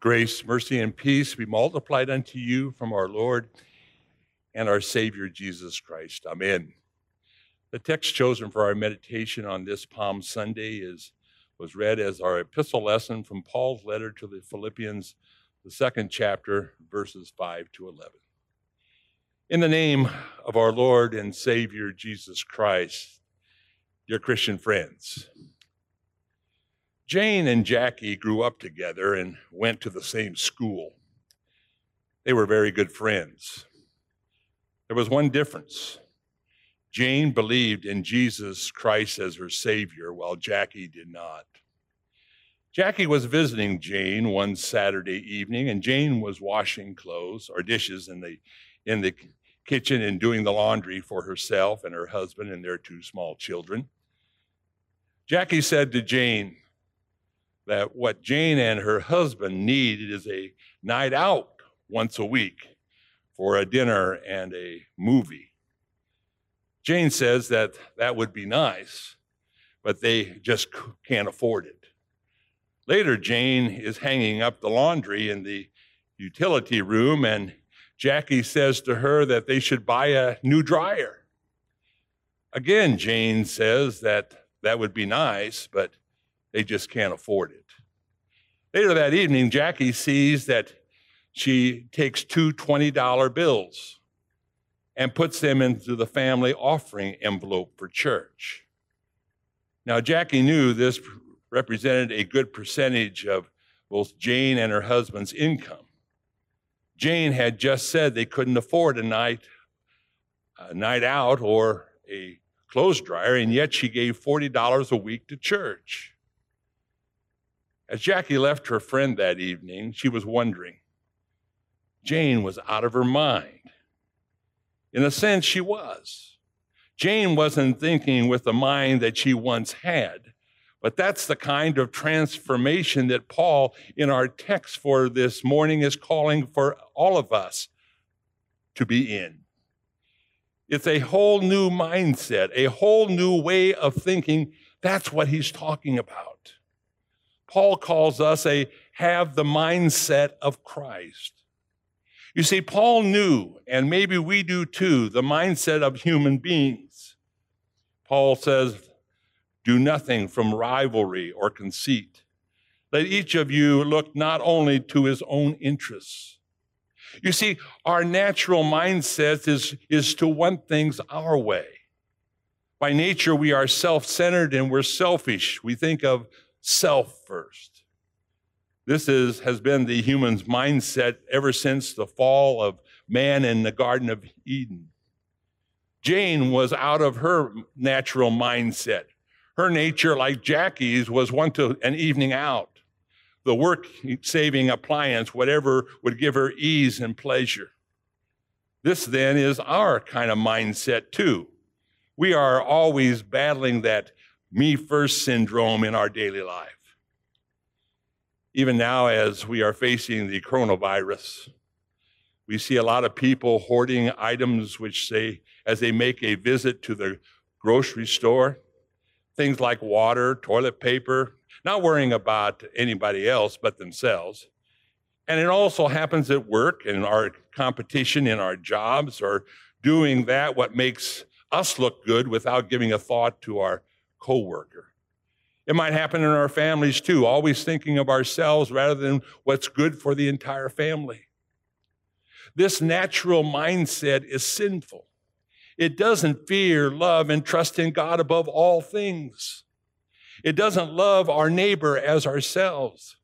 Grace, mercy, and peace be multiplied unto you from our Lord and our Savior Jesus Christ. Amen. The text chosen for our meditation on this Palm Sunday is was read as our epistle lesson from Paul's letter to the Philippians, the second chapter, verses 5 to 11. In the name of our Lord and Savior Jesus Christ, dear Christian friends, Jane and Jackie grew up together and went to the same school. They were very good friends. There was one difference. Jane believed in Jesus Christ as her Savior, while Jackie did not. Jackie was visiting Jane one Saturday evening, and Jane was washing clothes or dishes in the, in the kitchen and doing the laundry for herself and her husband and their two small children. Jackie said to Jane, that what Jane and her husband need is a night out once a week for a dinner and a movie. Jane says that that would be nice, but they just can't afford it. Later, Jane is hanging up the laundry in the utility room, and Jackie says to her that they should buy a new dryer. Again, Jane says that that would be nice, but they just can't afford it. Later that evening, Jackie sees that she takes two $20 bills and puts them into the family offering envelope for church. Now, Jackie knew this represented a good percentage of both Jane and her husband's income. Jane had just said they couldn't afford a night, a night out or a clothes dryer, and yet she gave $40 a week to church. As Jackie left her friend that evening, she was wondering. Jane was out of her mind. In a sense, she was. Jane wasn't thinking with the mind that she once had, but that's the kind of transformation that Paul, in our text for this morning, is calling for all of us to be in. It's a whole new mindset, a whole new way of thinking. That's what he's talking about. Paul calls us a have the mindset of Christ. You see, Paul knew, and maybe we do too, the mindset of human beings. Paul says, Do nothing from rivalry or conceit. Let each of you look not only to his own interests. You see, our natural mindset is, is to want things our way. By nature, we are self centered and we're selfish. We think of self first. This is, has been the human's mindset ever since the fall of man in the Garden of Eden. Jane was out of her natural mindset. Her nature, like Jackie's, was one to an evening out, the work saving appliance, whatever would give her ease and pleasure. This then is our kind of mindset too. We are always battling that me first syndrome in our daily life. Even now, as we are facing the coronavirus, we see a lot of people hoarding items which say, as they make a visit to the grocery store, things like water, toilet paper, not worrying about anybody else but themselves. And it also happens at work in our competition in our jobs or doing that what makes us look good without giving a thought to our coworker. It might happen in our families too, always thinking of ourselves rather than what's good for the entire family. This natural mindset is sinful. It doesn't fear, love, and trust in God above all things. It doesn't love our neighbor as ourselves.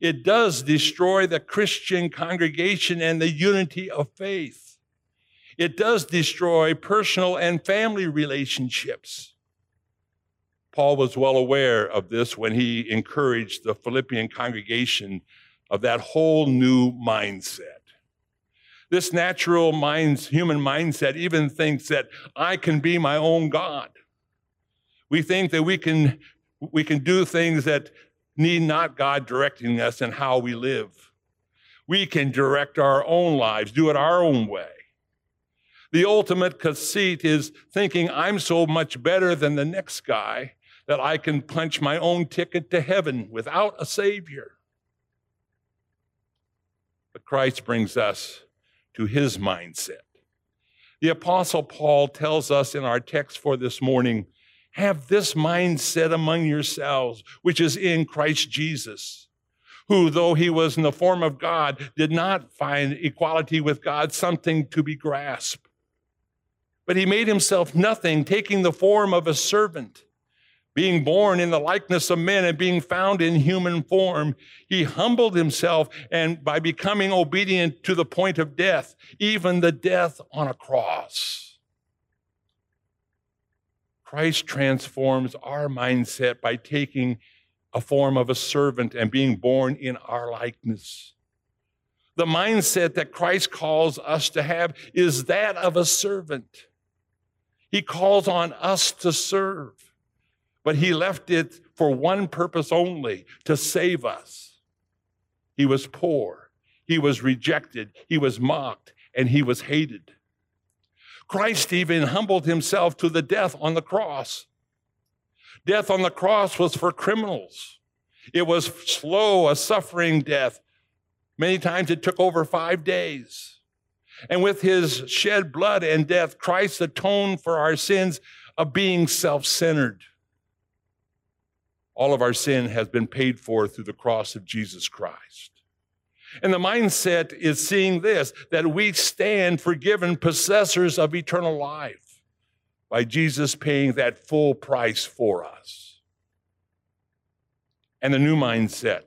It does destroy the Christian congregation and the unity of faith. It does destroy personal and family relationships. Paul was well aware of this when he encouraged the Philippian congregation of that whole new mindset. This natural minds, human mindset even thinks that I can be my own God. We think that we can, we can do things that need not God directing us in how we live. We can direct our own lives, do it our own way. The ultimate conceit is thinking I'm so much better than the next guy that I can punch my own ticket to heaven without a Savior. But Christ brings us to his mindset. The Apostle Paul tells us in our text for this morning have this mindset among yourselves, which is in Christ Jesus, who, though he was in the form of God, did not find equality with God something to be grasped. But he made himself nothing, taking the form of a servant being born in the likeness of men and being found in human form, he humbled himself and by becoming obedient to the point of death, even the death on a cross. Christ transforms our mindset by taking a form of a servant and being born in our likeness. The mindset that Christ calls us to have is that of a servant. He calls on us to serve but he left it for one purpose only to save us. He was poor, he was rejected, he was mocked, and he was hated. Christ even humbled himself to the death on the cross. Death on the cross was for criminals. It was slow, a suffering death. Many times it took over five days. And with his shed blood and death, Christ atoned for our sins of being self centered. All of our sin has been paid for through the cross of Jesus Christ. And the mindset is seeing this that we stand forgiven possessors of eternal life by Jesus paying that full price for us. And the new mindset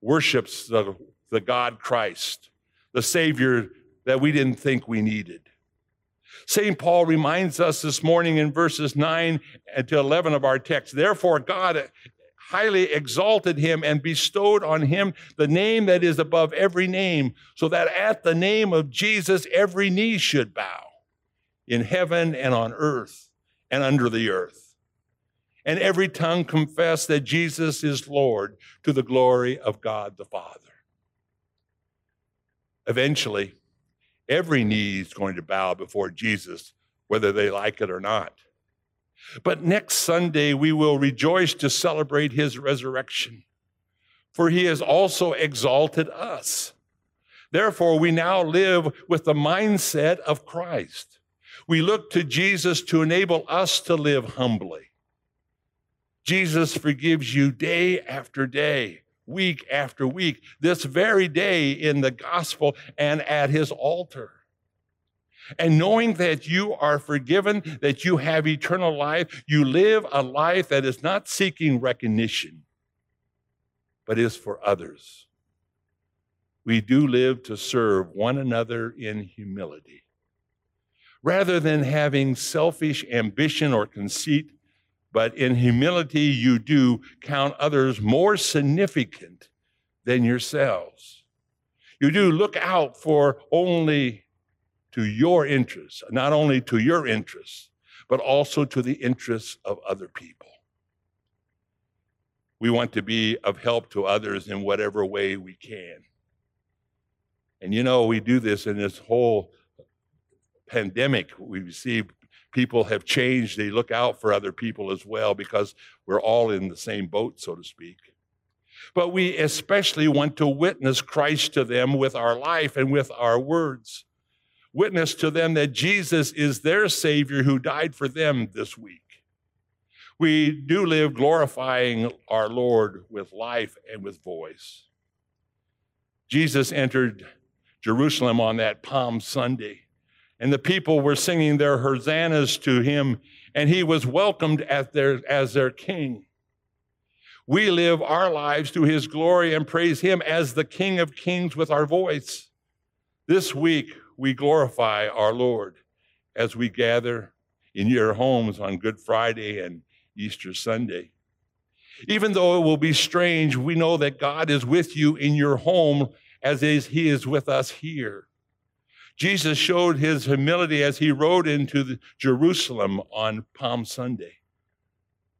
worships the, the God Christ, the Savior that we didn't think we needed. St. Paul reminds us this morning in verses 9 to 11 of our text. Therefore, God highly exalted him and bestowed on him the name that is above every name, so that at the name of Jesus every knee should bow in heaven and on earth and under the earth. And every tongue confess that Jesus is Lord to the glory of God the Father. Eventually, Every knee is going to bow before Jesus, whether they like it or not. But next Sunday, we will rejoice to celebrate his resurrection, for he has also exalted us. Therefore, we now live with the mindset of Christ. We look to Jesus to enable us to live humbly. Jesus forgives you day after day week after week, this very day in the gospel and at his altar. And knowing that you are forgiven, that you have eternal life, you live a life that is not seeking recognition, but is for others. We do live to serve one another in humility. Rather than having selfish ambition or conceit, but in humility, you do count others more significant than yourselves. You do look out for only to your interests, not only to your interests, but also to the interests of other people. We want to be of help to others in whatever way we can. And you know, we do this in this whole pandemic. We see people have changed. They look out for other people as well because we're all in the same boat, so to speak. But we especially want to witness Christ to them with our life and with our words. Witness to them that Jesus is their Savior who died for them this week. We do live glorifying our Lord with life and with voice. Jesus entered Jerusalem on that Palm Sunday and the people were singing their hosannas to him, and he was welcomed as their, as their king. We live our lives to his glory and praise him as the King of Kings with our voice. This week, we glorify our Lord as we gather in your homes on Good Friday and Easter Sunday. Even though it will be strange, we know that God is with you in your home as is, he is with us here. Jesus showed his humility as he rode into Jerusalem on Palm Sunday.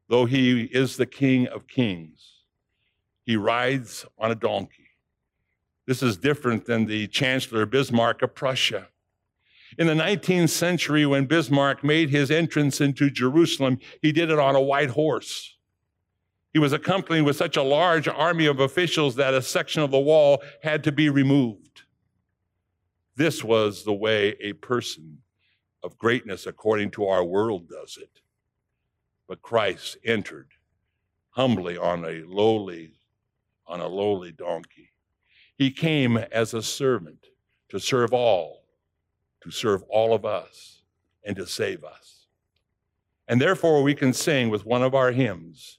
Though he is the King of Kings, he rides on a donkey. This is different than the Chancellor Bismarck of Prussia. In the 19th century, when Bismarck made his entrance into Jerusalem, he did it on a white horse. He was accompanied with such a large army of officials that a section of the wall had to be removed. This was the way a person of greatness, according to our world, does it. But Christ entered humbly on a lowly, on a lowly donkey. He came as a servant to serve all, to serve all of us, and to save us. And therefore, we can sing with one of our hymns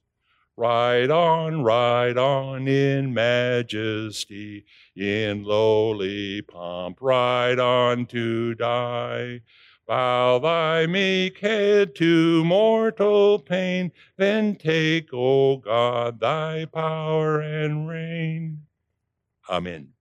Ride on, ride on in majesty, in lowly pomp, ride on to die. Bow thy meek head to mortal pain, then take, O God, thy power and reign. Amen.